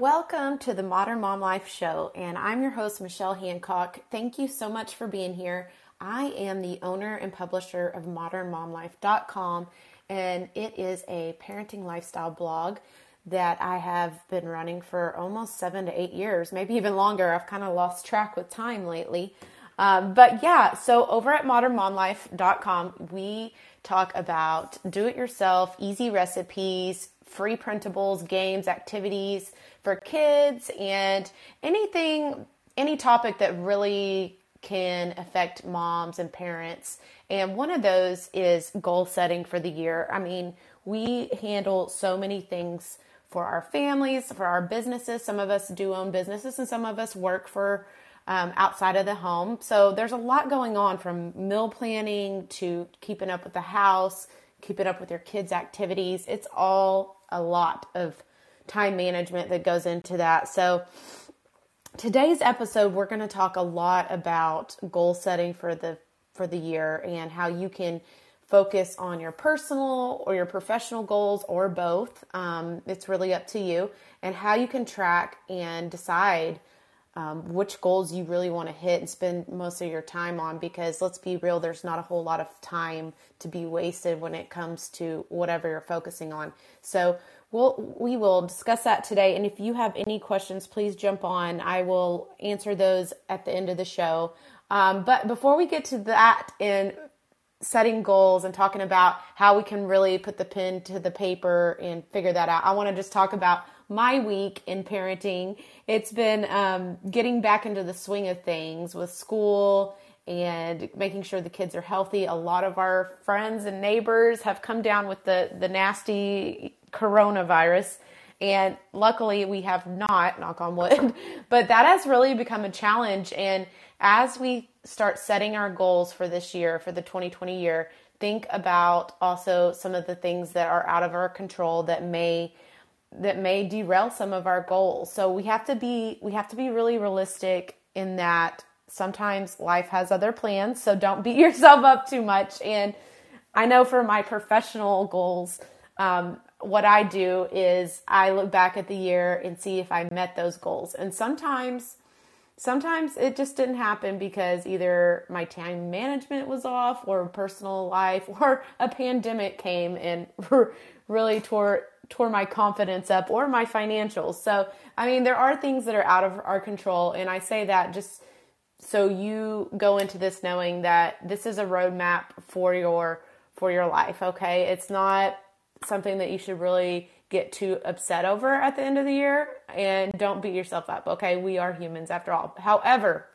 Welcome to the Modern Mom Life Show, and I'm your host, Michelle Hancock. Thank you so much for being here. I am the owner and publisher of modernmomlife.com, and it is a parenting lifestyle blog that I have been running for almost seven to eight years, maybe even longer. I've kind of lost track with time lately. Um, but yeah, so over at modernmomlife.com, we talk about do it yourself, easy recipes, free printables, games, activities for kids, and anything, any topic that really can affect moms and parents. And one of those is goal setting for the year. I mean, we handle so many things for our families, for our businesses. Some of us do own businesses, and some of us work for um, outside of the home. So there's a lot going on from meal planning to keeping up with the house, keeping up with your kids' activities. It's all a lot of time management that goes into that. So today's episode we're going to talk a lot about goal setting for the for the year and how you can focus on your personal or your professional goals or both. Um, it's really up to you, and how you can track and decide um, which goals you really want to hit and spend most of your time on because let's be real there's not a whole lot of time to be wasted when it comes to whatever you're focusing on so we'll we will discuss that today and if you have any questions please jump on i will answer those at the end of the show um, but before we get to that and setting goals and talking about how we can really put the pen to the paper and figure that out i want to just talk about my week in parenting. It's been um, getting back into the swing of things with school and making sure the kids are healthy. A lot of our friends and neighbors have come down with the, the nasty coronavirus. And luckily, we have not, knock on wood, but that has really become a challenge. And as we start setting our goals for this year, for the 2020 year, think about also some of the things that are out of our control that may that may derail some of our goals. So we have to be we have to be really realistic in that sometimes life has other plans, so don't beat yourself up too much. And I know for my professional goals, um, what I do is I look back at the year and see if I met those goals. And sometimes sometimes it just didn't happen because either my time management was off or personal life or a pandemic came and really tore tore my confidence up or my financials. So, I mean, there are things that are out of our control. And I say that just so you go into this knowing that this is a roadmap for your for your life okay it's not something that you should really get too upset over at the end of the year and don't beat yourself up okay we are humans after all however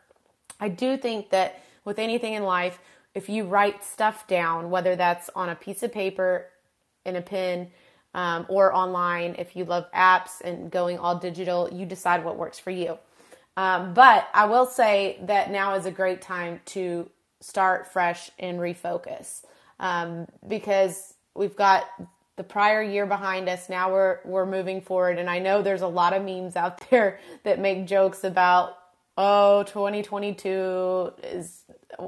i do think that with anything in life if you write stuff down whether that's on a piece of paper in a pen um, or online. If you love apps and going all digital, you decide what works for you. Um, but I will say that now is a great time to start fresh and refocus um, because we've got the prior year behind us. Now we're we're moving forward, and I know there's a lot of memes out there that make jokes about oh 2022 is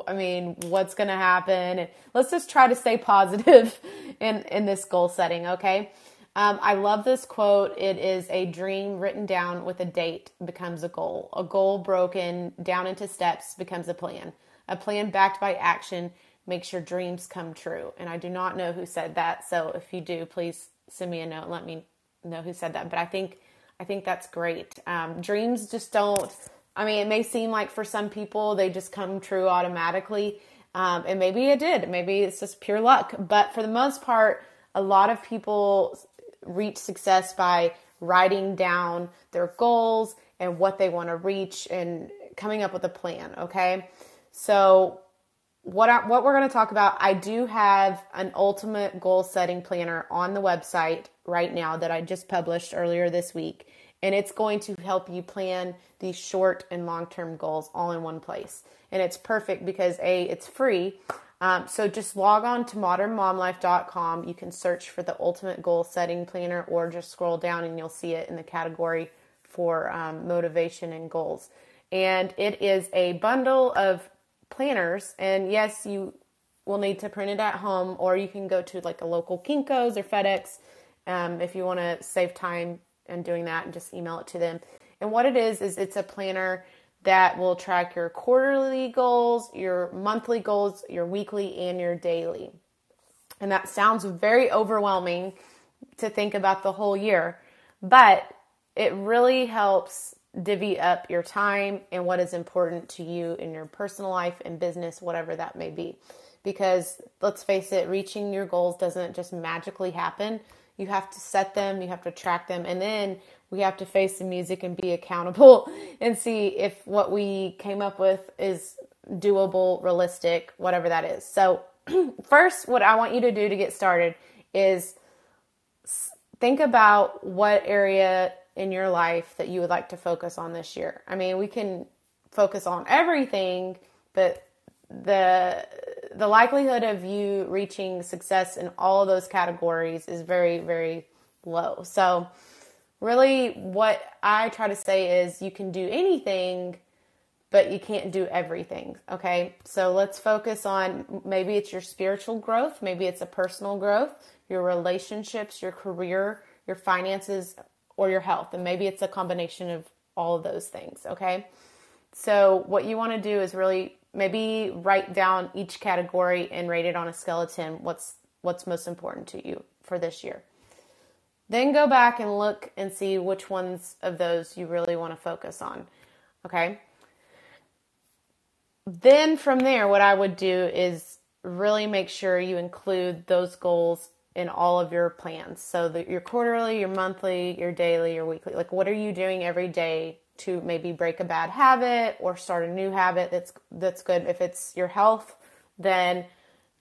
I mean, what's going to happen? And let's just try to stay positive in, in this goal setting, okay? Um, I love this quote. It is a dream written down with a date becomes a goal. A goal broken down into steps becomes a plan. A plan backed by action makes your dreams come true. And I do not know who said that. So if you do, please send me a note and let me know who said that. But I think I think that's great. Um, dreams just don't I mean, it may seem like for some people they just come true automatically. Um, and maybe it did. Maybe it's just pure luck. But for the most part, a lot of people reach success by writing down their goals and what they want to reach and coming up with a plan. Okay. So, what, I, what we're going to talk about, I do have an ultimate goal setting planner on the website right now that I just published earlier this week and it's going to help you plan these short and long term goals all in one place. And it's perfect because A, it's free. Um, so just log on to modernmomlife.com. You can search for the ultimate goal setting planner or just scroll down and you'll see it in the category for um, motivation and goals. And it is a bundle of planners. And yes, you will need to print it at home or you can go to like a local Kinko's or FedEx um, if you want to save time and doing that and just email it to them. And what it is is it's a planner that will track your quarterly goals, your monthly goals, your weekly and your daily. And that sounds very overwhelming to think about the whole year, but it really helps divvy up your time and what is important to you in your personal life and business, whatever that may be. Because let's face it, reaching your goals doesn't just magically happen. You have to set them, you have to track them, and then we have to face the music and be accountable and see if what we came up with is doable, realistic, whatever that is. So, first, what I want you to do to get started is think about what area in your life that you would like to focus on this year. I mean, we can focus on everything, but the the likelihood of you reaching success in all of those categories is very very low. So, really what I try to say is you can do anything but you can't do everything. Okay. So let's focus on maybe it's your spiritual growth, maybe it's a personal growth, your relationships, your career, your finances, or your health. And maybe it's a combination of all of those things. Okay. So what you want to do is really maybe write down each category and rate it on a skeleton. What's what's most important to you for this year. Then go back and look and see which ones of those you really want to focus on. Okay then from there, what I would do is really make sure you include those goals in all of your plans. So that your quarterly, your monthly, your daily, your weekly. Like what are you doing every day to maybe break a bad habit or start a new habit that's that's good. If it's your health, then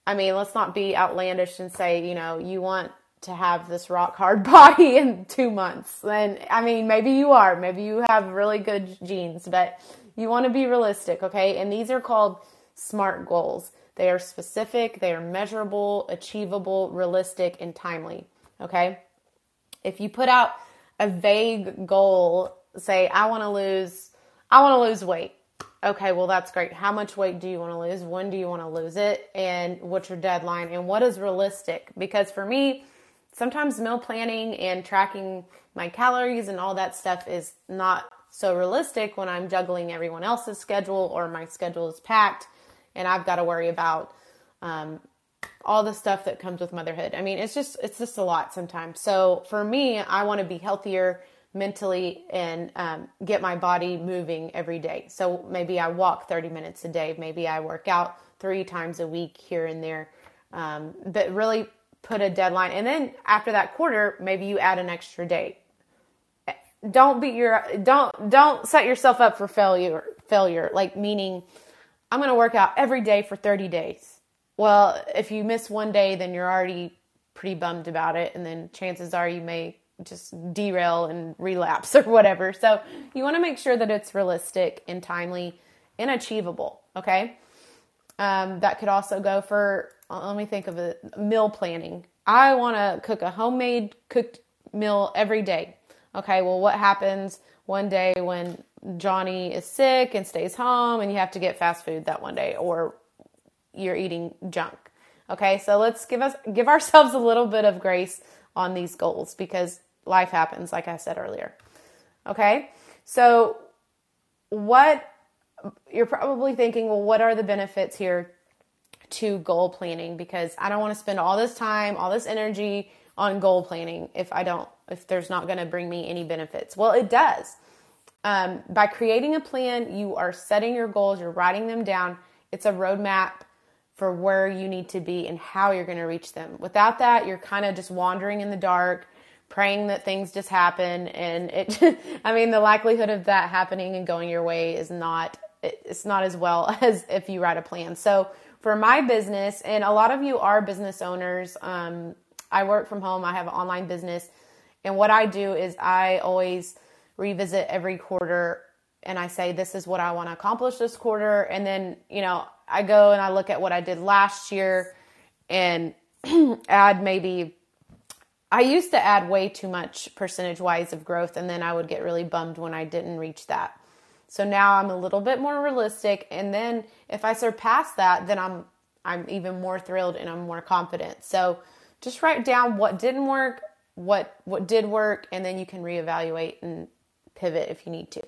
I mean, let's not be outlandish and say, you know, you want to have this rock hard body in 2 months. Then I mean, maybe you are. Maybe you have really good genes, but you want to be realistic, okay? And these are called SMART goals. They are specific, they are measurable, achievable, realistic, and timely, okay? If you put out a vague goal, say, I want to lose, I want to lose weight. Okay, well, that's great. How much weight do you want to lose? When do you want to lose it? And what's your deadline? And what is realistic? Because for me, sometimes meal planning and tracking my calories and all that stuff is not so realistic when I'm juggling everyone else's schedule or my schedule is packed and I've got to worry about um, all the stuff that comes with motherhood. I mean, it's just it's just a lot sometimes. So for me, I want to be healthier mentally and um, get my body moving every day. So maybe I walk 30 minutes a day. Maybe I work out three times a week here and there. Um, but really put a deadline. And then after that quarter, maybe you add an extra day don't beat your don't don't set yourself up for failure failure like meaning i'm going to work out every day for 30 days. Well if you miss one day then you're already pretty bummed about it and then chances are you may just derail and relapse or whatever. So you want to make sure that it's realistic and timely and achievable okay? Um, that could also go for uh, let me think of a meal planning. I want to cook a homemade cooked meal every day Okay, well, what happens one day when Johnny is sick and stays home and you have to get fast food that one day or you're eating junk? Okay, so let's give us give ourselves a little bit of grace on these goals because life happens, like I said earlier. Okay, so what you're probably thinking, well, what are the benefits here to goal planning? Because I don't want to spend all this time, all this energy on goal planning if I don't, if there's not going to bring me any benefits. Well, it does. Um, by creating a plan, you are setting your goals, you're writing them down. It's a roadmap for where you need to be and how you're going to reach them. Without that, you're kind of just wandering in the dark, praying that things just happen. And it, I mean, the likelihood of that happening and going your way is not, it's not as well as if you write a plan. So for my business, and a lot of you are business owners, um, I work from home, I have an online business. And what I do is I always revisit every quarter and I say, this is what I want to accomplish this quarter. And then, you know, I go and I look at what I did last year and add maybe, I used to add way too much percentage wise of growth and then I would get really bummed when I didn't reach that. So now I'm a little bit more realistic. And then if I surpass that, then I'm, I'm even more thrilled and I'm more confident. So just write down what didn't work what what did work and then you can reevaluate and pivot if you need to.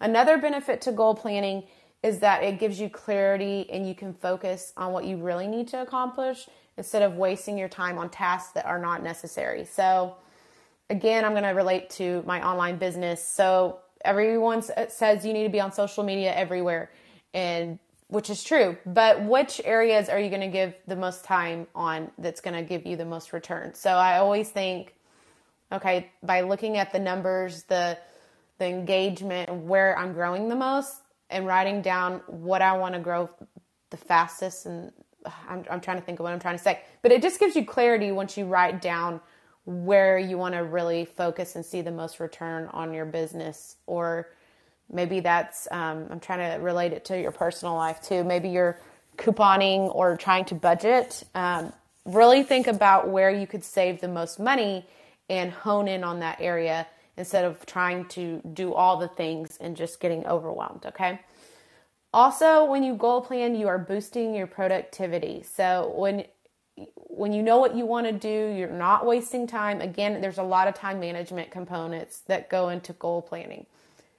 Another benefit to goal planning is that it gives you clarity and you can focus on what you really need to accomplish instead of wasting your time on tasks that are not necessary. So, again, I'm going to relate to my online business. So, everyone says you need to be on social media everywhere, and which is true. But which areas are you going to give the most time on that's going to give you the most return? So, I always think, okay, by looking at the numbers, the the engagement, where I'm growing the most, and writing down what I want to grow the fastest. And I'm, I'm trying to think of what I'm trying to say, but it just gives you clarity once you write down where you want to really focus and see the most return on your business. Or maybe that's, um, I'm trying to relate it to your personal life too. Maybe you're couponing or trying to budget. Um, really think about where you could save the most money and hone in on that area instead of trying to do all the things and just getting overwhelmed, okay? Also, when you goal plan, you are boosting your productivity. So when when you know what you want to do, you're not wasting time. Again, there's a lot of time management components that go into goal planning,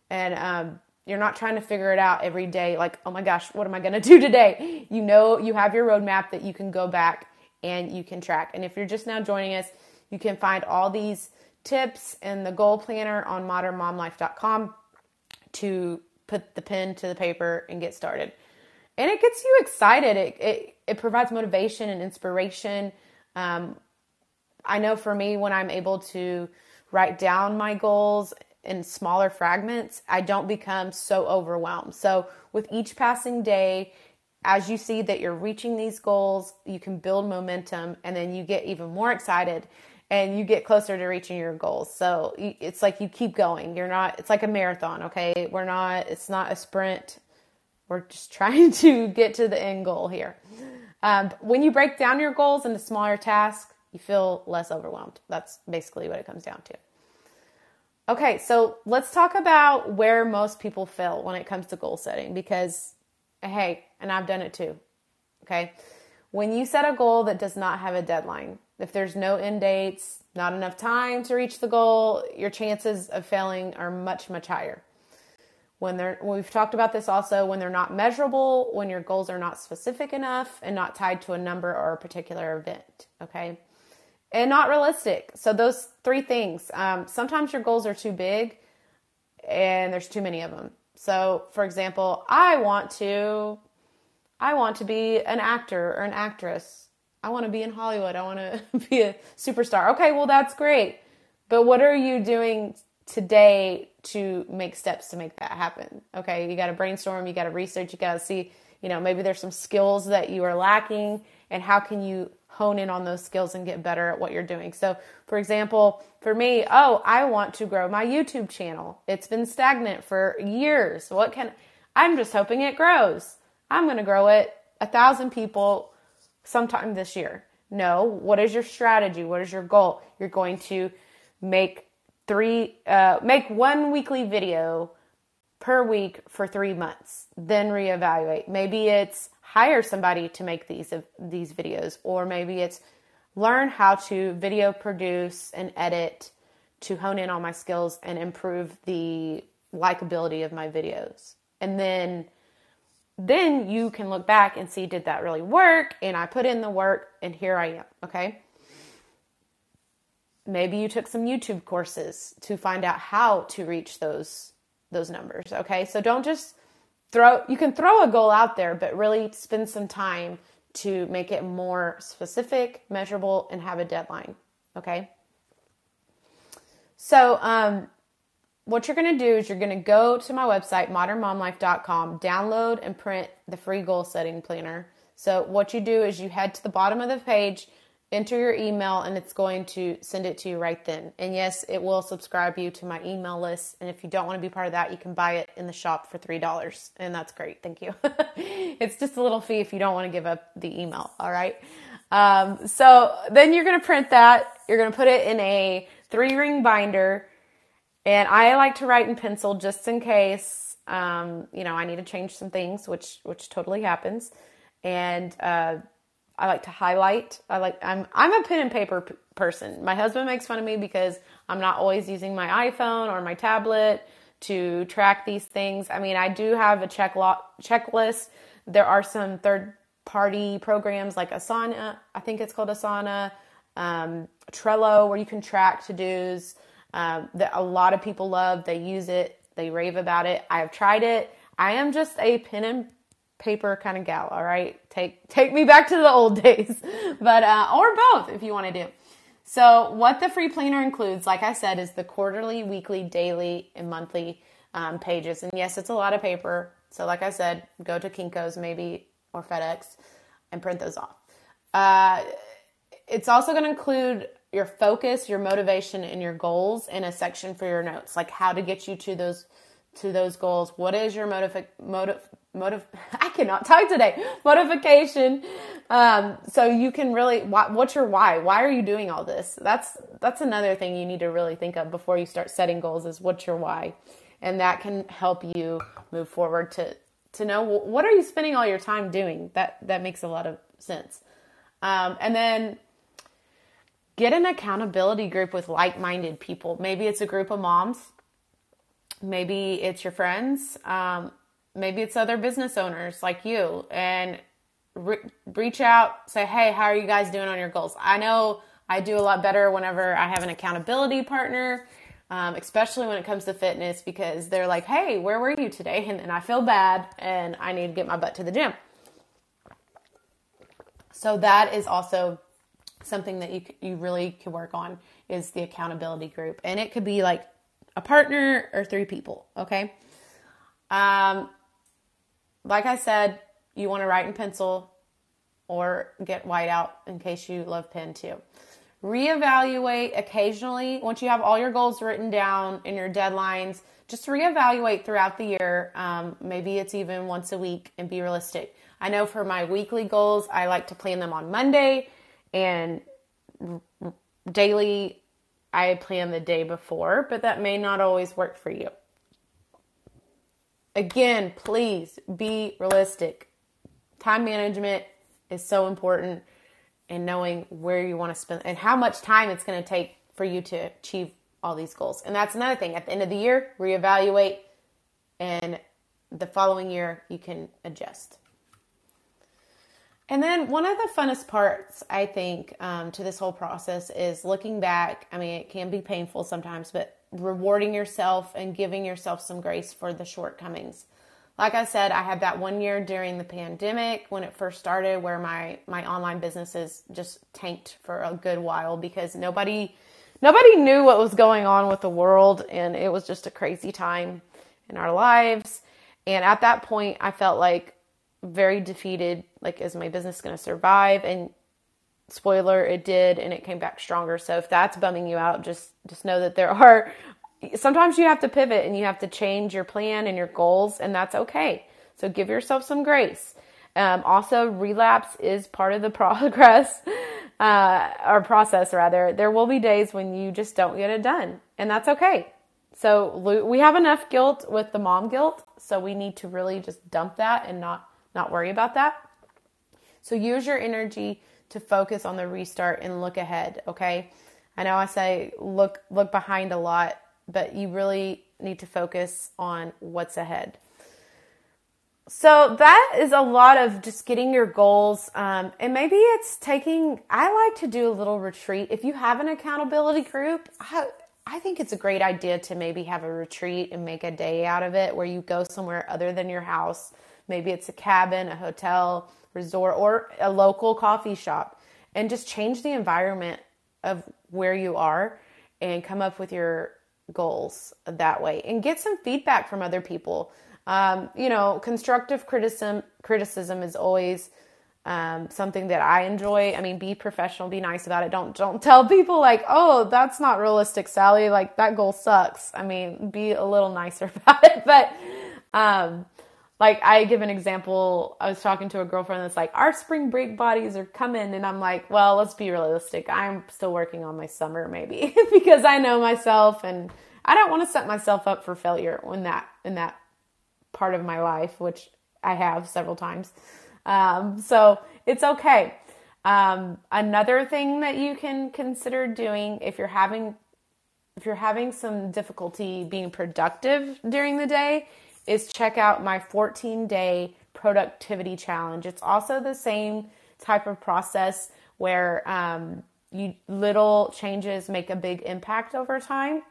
and um, you're not trying to figure it out every day. Like, oh my gosh, what am I going to do today? You know, you have your roadmap that you can go back and you can track. And if you're just now joining us, you can find all these tips and the goal planner on modernmomlife.com to put the pen to the paper and get started. And it gets you excited. It, it, it provides motivation and inspiration. Um, I know for me, when I'm able to write down my goals in smaller fragments, I don't become so overwhelmed. So, with each passing day, as you see that you're reaching these goals, you can build momentum and then you get even more excited and you get closer to reaching your goals. So it's like you keep going. You're not, it's like a marathon, okay? We're not, it's not a sprint. We're just trying to get to the end goal here. Um, when you break down your goals into smaller tasks, you feel less overwhelmed. That's basically what it comes down to. Okay, so let's talk about where most people fail when it comes to goal setting because, hey, and I've done it too. Okay, when you set a goal that does not have a deadline, if there's no end dates, not enough time to reach the goal, your chances of failing are much, much higher. When they're, we've talked about this also, when they're not measurable, when your goals are not specific enough and not tied to a number or a particular event, okay? And not realistic. So, those three things. Um, sometimes your goals are too big and there's too many of them. So, for example, I want to I want to be an actor or an actress I want to be in Hollywood. I want to be a superstar. Okay, well, that's great. But what are you doing today to make steps to make that happen? Okay, you got to brainstorm, you got to research, you got to see, you know, maybe there's some skills that you are lacking, and how can you hone in on those skills and get better at what you're doing. So, for example, for me, oh, I want to grow my YouTube channel. It's been stagnant for years. What can I'm just hoping it grows. I'm going to grow it a thousand people sometime this year. No, what is your strategy? What is your goal? You're going to make three, uh, make one weekly video per week for three months, then reevaluate. Maybe it's hire somebody to make these these videos, or maybe it's learn how to video produce and edit to hone in on my skills and improve the likability of my videos. And then then you can look back and see did that really work? And i put in the work and here i am okay? Maybe you took some youtube courses to find out how to reach those those numbers okay? So don't just throw you can throw a goal out there but really spend some time to make it more specific measurable and have a deadline okay? So um what you're going to do is you're going to go to my website, modernmomlife.com, download and print the free goal setting planner. So, what you do is you head to the bottom of the page, enter your email, and it's going to send it to you right then. And yes, it will subscribe you to my email list. And if you don't want to be part of that, you can buy it in the shop for $3. And that's great. Thank you. it's just a little fee if you don't want to give up the email. All right. Um, so, then you're going to print that, you're going to put it in a three ring binder and I like to write in pencil just in case, um, you know, I need to change some things, which which totally happens. And uh, I like to highlight. I like I'm I'm a pen and paper p- person. My husband makes fun of me because I'm not always using my iPhone or my tablet to track these things. I mean, I do have a check lo- checklist. There are some third party programs like Asana, I think it's called Asana, um, Trello, where you can track to dos um, that a lot of people love. They use it, they rave about it. I have tried it. I am just a pen and paper kind of gal. All right, take take me back to the old days, but uh, or both if you want to do. So, what the free planner includes, like I said, is the quarterly, weekly, daily, and monthly um, pages. And yes, it's a lot of paper. So, like I said, go to Kinko's maybe or FedEx and print those off. Uh, it's also going to include your focus, your motivation, and your goals in a section for your notes, like how to get you to those to those goals. What is your motiv motive motive? I cannot talk today. Motivation. Um, so you can really. What's your why? Why are you doing all this? That's that's another thing you need to really think of before you start setting goals. Is what's your why, and that can help you move forward to to know what are you spending all your time doing. That that makes a lot of sense. Um, and then get an accountability group with like minded people. Maybe it's a group of moms, maybe it's your friends, um, maybe it's other business owners like you, and re- reach out, say, hey, how are you guys doing on your goals? I know I do a lot better whenever I have an accountability partner. Um, especially when it comes to fitness, because they're like, "Hey, where were you today?" And, and I feel bad, and I need to get my butt to the gym. So that is also something that you you really can work on is the accountability group, and it could be like a partner or three people. Okay. Um, like I said, you want to write in pencil or get white out in case you love pen too. Reevaluate occasionally once you have all your goals written down and your deadlines. Just reevaluate throughout the year. Um, maybe it's even once a week and be realistic. I know for my weekly goals, I like to plan them on Monday and daily I plan the day before, but that may not always work for you. Again, please be realistic. Time management is so important and knowing where you want to spend and how much time it's going to take for you to achieve all these goals. And that's another thing. At the end of the year, reevaluate and the following year you can adjust. And then one of the funnest parts, I think, um, to this whole process is looking back. I mean, it can be painful sometimes, but rewarding yourself and giving yourself some grace for the shortcomings. Like I said, I had that one year during the pandemic when it first started where my, my online businesses just tanked for a good while because nobody, nobody knew what was going on with the world and it was just a crazy time in our lives. And at that point, I felt like very defeated. Like, is my business going to survive? And spoiler, it did, and it came back stronger. So if that's bumming you out, just just know that there are sometimes you have to pivot and you have to change your plan and your goals, and that's okay. So give yourself some grace. Um, also, relapse is part of the progress uh, or process, rather. There will be days when you just don't get it done, and that's okay. So we have enough guilt with the mom guilt, so we need to really just dump that and not not worry about that. So use your energy to focus on the restart and look ahead, okay? I know I say look look behind a lot, but you really need to focus on what's ahead. So that is a lot of just getting your goals, um, and maybe it's taking. I like to do a little retreat. If you have an accountability group, I, I think it's a great idea to maybe have a retreat and make a day out of it, where you go somewhere other than your house Maybe it's a cabin, a hotel, resort, or a local coffee shop. And just change the environment of where you are and come up with your goals that way and get some feedback from other people. Um, you know, constructive criticism criticism is always um, something that I enjoy. I mean, be professional, be nice about it. Don't don't tell people like, oh, that's not realistic, Sally. Like that goal sucks. I mean, be a little nicer about it. But um, like I give an example. I was talking to a girlfriend that's like, our spring break bodies are coming, and I'm like, well, let's be realistic. I'm still working on my summer, maybe because I know myself, and I don't want to set myself up for failure in that in that part of my life, which I have several times. Um, so it's okay. Um, another thing that you can consider doing if you're having if you're having some difficulty being productive during the day is check out my 14 day productivity challenge. It's also the same type of process where um, you little changes make a big impact over time.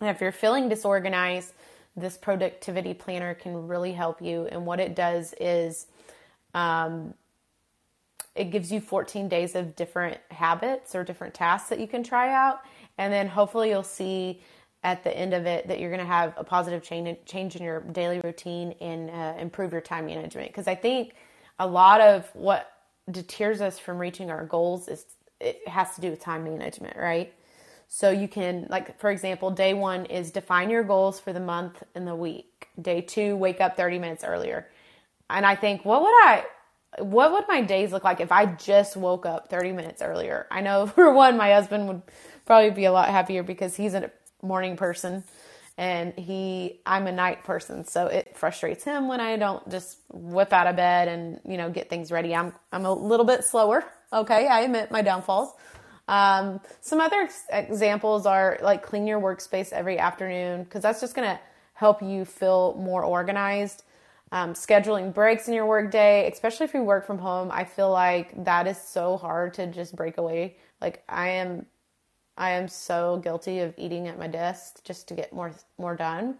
And if you're feeling disorganized, this productivity planner can really help you. And what it does is um, it gives you 14 days of different habits or different tasks that you can try out. And then hopefully you'll see at the end of it that you're going to have a positive change, change in your daily routine and uh, improve your time management. Because I think a lot of what deters us from reaching our goals is it has to do with time management, right? So you can, like, for example, day one is define your goals for the month and the week. Day two, wake up 30 minutes earlier. And I think, what would I, what would my days look like if I just woke up 30 minutes earlier? I know for one, my husband would probably be a lot happier because he's a morning person and he I'm a night person, so it frustrates him when I don't just whip out of bed and you know get things ready. I'm I'm a little bit slower. Okay, I admit my downfalls. Um, some other ex- examples are like clean your workspace every afternoon because that's just gonna help you feel more organized. Um, scheduling breaks in your workday, especially if you work from home, I feel like that is so hard to just break away. Like I am I am so guilty of eating at my desk just to get more more done.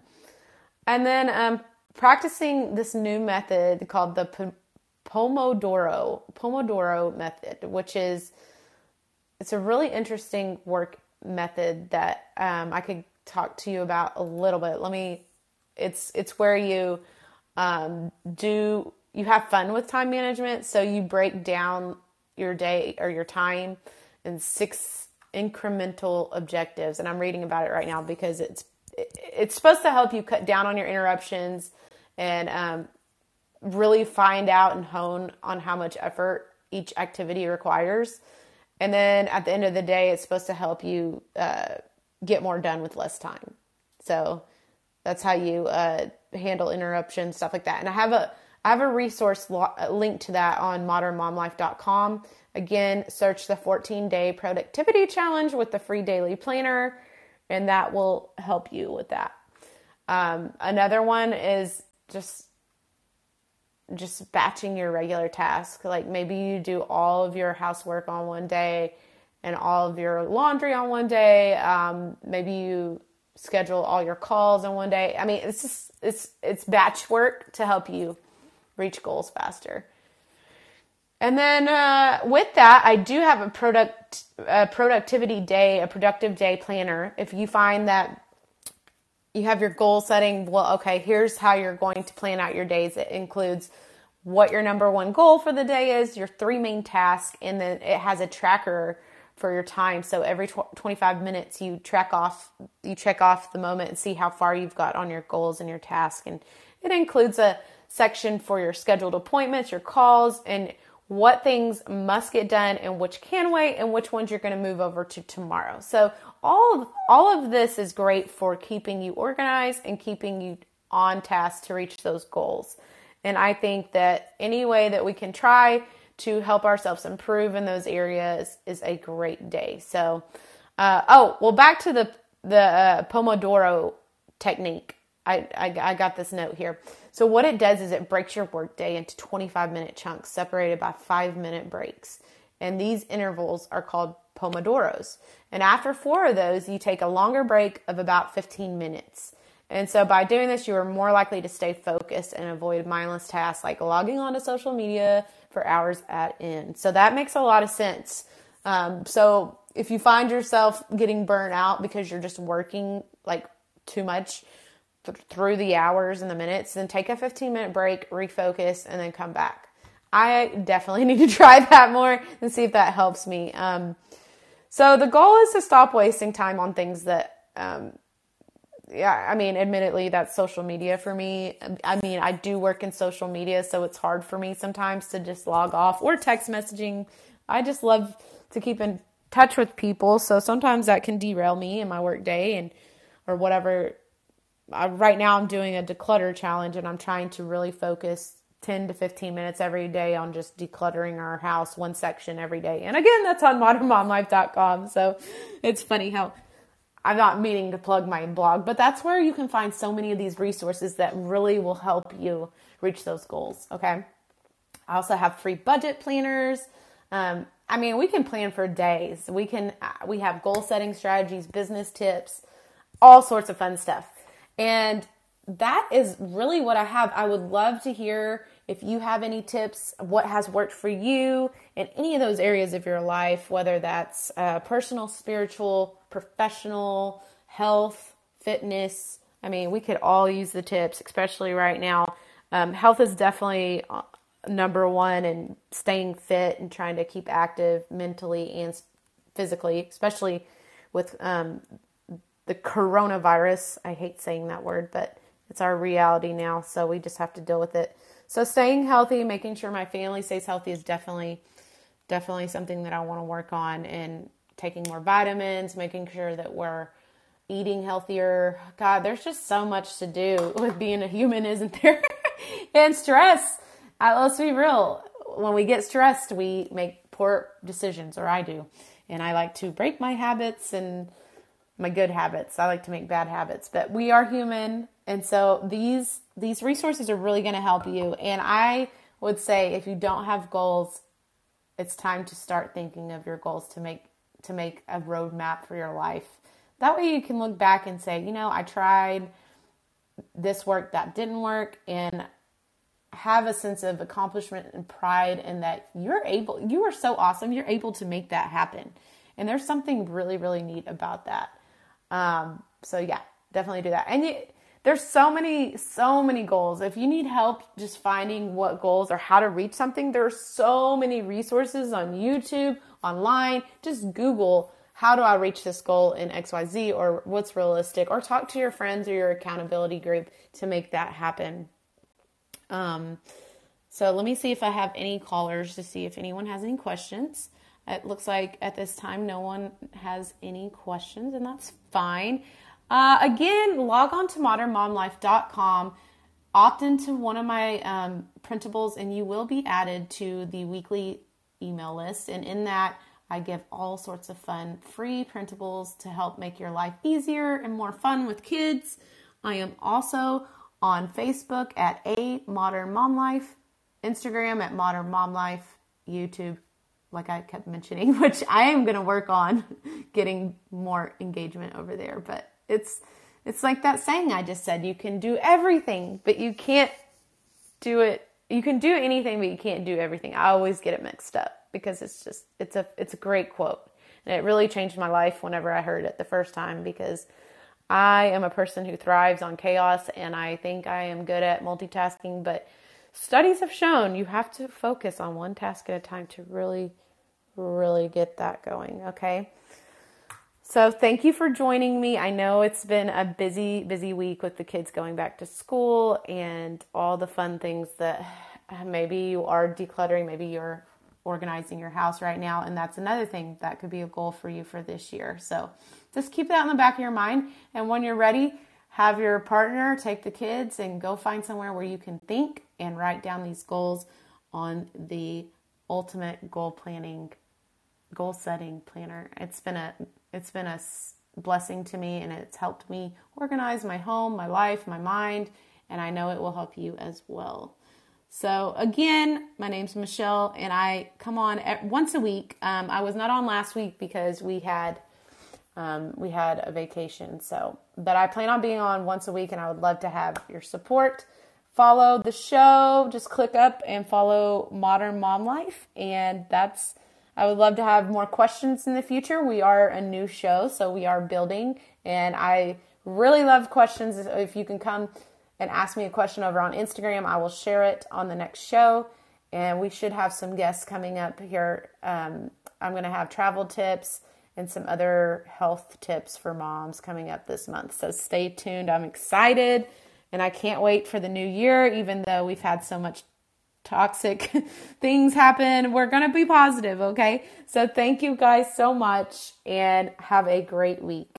And then um, practicing this new method called the P- Pomodoro Pomodoro method, which is it's a really interesting work method that um, I could talk to you about a little bit. Let me. It's it's where you um, do you have fun with time management, so you break down your day or your time in six incremental objectives and i'm reading about it right now because it's it's supposed to help you cut down on your interruptions and um, really find out and hone on how much effort each activity requires. And then at the end of the day it's supposed to help you uh, get more done with less time. So that's how you uh, handle interruptions stuff like that. And i have a i have a resource lo- link to that on modernmomlife.com Again, search the 14 day productivity challenge with the free daily planner, and that will help you with that. Um, another one is just just batching your regular tasks. Like maybe you do all of your housework on one day and all of your laundry on one day. Um, maybe you schedule all your calls on one day. I mean, it's just it's it's batch work to help you reach goals faster. And then uh, with that, I do have a product a productivity day, a productive day planner. If you find that you have your goal setting, well, okay, here's how you're going to plan out your days. It includes what your number one goal for the day is, your three main tasks, and then it has a tracker for your time. So every tw- 25 minutes, you track off, you check off the moment and see how far you've got on your goals and your task. And it includes a section for your scheduled appointments, your calls, and what things must get done and which can wait and which ones you're going to move over to tomorrow. So all of, all of this is great for keeping you organized and keeping you on task to reach those goals. And I think that any way that we can try to help ourselves improve in those areas is a great day. So, uh, oh, well, back to the the uh, Pomodoro technique. I, I, I got this note here. So what it does is it breaks your workday into 25 minute chunks separated by five minute breaks. And these intervals are called Pomodoros. And after four of those, you take a longer break of about 15 minutes. And so by doing this, you are more likely to stay focused and avoid mindless tasks like logging onto social media for hours at end. So that makes a lot of sense. Um, so if you find yourself getting burnt out because you're just working like too much, th- through the hours and the minutes, then take a 15 minute break, refocus, and then come back. I definitely need to try that more and see if that helps me. Um, so the goal is to stop wasting time on things that, um, yeah, I mean, admittedly, that's social media for me. I mean, I do work in social media, so it's hard for me sometimes to just log off or text messaging. I just love to keep in touch with people, so sometimes that can derail me in my work day and or whatever I, right now I'm doing a declutter challenge and I'm trying to really focus 10 to 15 minutes every day on just decluttering our house one section every day. And again, that's on modernmomlife.com. So it's funny how I'm not meaning to plug my blog, but that's where you can find so many of these resources that really will help you reach those goals. Okay. I also have free budget planners. Um, I mean, we can plan for days. We can, uh, we have goal setting strategies, business tips, all sorts of fun stuff. And that is really what I have. I would love to hear if you have any tips, what has worked for you in any of those areas of your life, whether that's uh, personal, spiritual, professional, health, fitness. I mean, we could all use the tips, especially right now. Um, health is definitely uh, number one, and staying fit and trying to keep active mentally and physically, especially with um, the coronavirus. I hate saying that word, but it's our reality now, so we just have to deal with it. So staying healthy, making sure my family stays healthy is definitely definitely something that I want to work on and taking more vitamins, making sure that we're eating healthier. God, there's just so much to do with being a human, isn't there? and stress. Uh, let's be real. When we get stressed, we make poor decisions, or I do. And I like to break my habits and my good habits. I like to make bad habits, but we are human, and so these these resources are really going to help you. And I would say if you don't have goals, it's time to start thinking of your goals to make to make a roadmap for your life. That way you can look back and say, you know, I tried this work that didn't work and have a sense of accomplishment and pride in that you're able you are so awesome you're able to make that happen and there's something really really neat about that um, so yeah definitely do that. And you, there's so many so many goals. If you need help just finding what goals or how to reach something there's so many resources on youtube online. Just google how do i reach this goal in xyz or what's realistic? Or talk to your friends or your accountability group to make that happen. Um, so let me see if I have any callers to see if anyone has any questions. It looks like at this time no one has any questions, and that's fine. Uh, again, log on to modernmomlife.com, opt into one of my um, printables, and you will be added to the weekly email list. And in that, I give all sorts of fun free printables to help make your life easier and more fun with kids. I am also on Facebook at A Modern Mom Life, Instagram at Modern Mom Life, YouTube, like I kept mentioning, which I am going to work on getting more engagement over there. But it's it's like that saying I just said: you can do everything, but you can't do it. You can do anything, but you can't do everything. I always get it mixed up because it's just it's a it's a great quote, and it really changed my life whenever I heard it the first time because I am a person who thrives on chaos and I think I am good at multitasking, but studies have shown you have to focus on one task at a time to really, really get that going. Okay. So thank you for joining me. I know it's been a busy, busy week with the kids going back to school and all the fun things that maybe you are decluttering, maybe you're organizing your house right now. And that's another thing that could be a goal for you for this year. So just keep that in the back of your mind. And when you're ready, have your partner take the kids and go find somewhere where you can think and write down these goals on the ultimate goal planning goal setting planner it's been a it's been a blessing to me and it's helped me organize my home my life my mind and i know it will help you as well so again my name's michelle and i come on once a week um, i was not on last week because we had um, we had a vacation. So, but I plan on being on once a week and I would love to have your support. Follow the show, just click up and follow Modern Mom Life. And that's, I would love to have more questions in the future. We are a new show, so we are building. And I really love questions. If you can come and ask me a question over on Instagram, I will share it on the next show. And we should have some guests coming up here. Um, I'm going to have travel tips and some other health tips for moms coming up this month. So stay tuned. I'm excited and I can't wait for the new year, even though we've had so much toxic things happen. We're going to be positive, okay? So thank you guys so much and have a great week.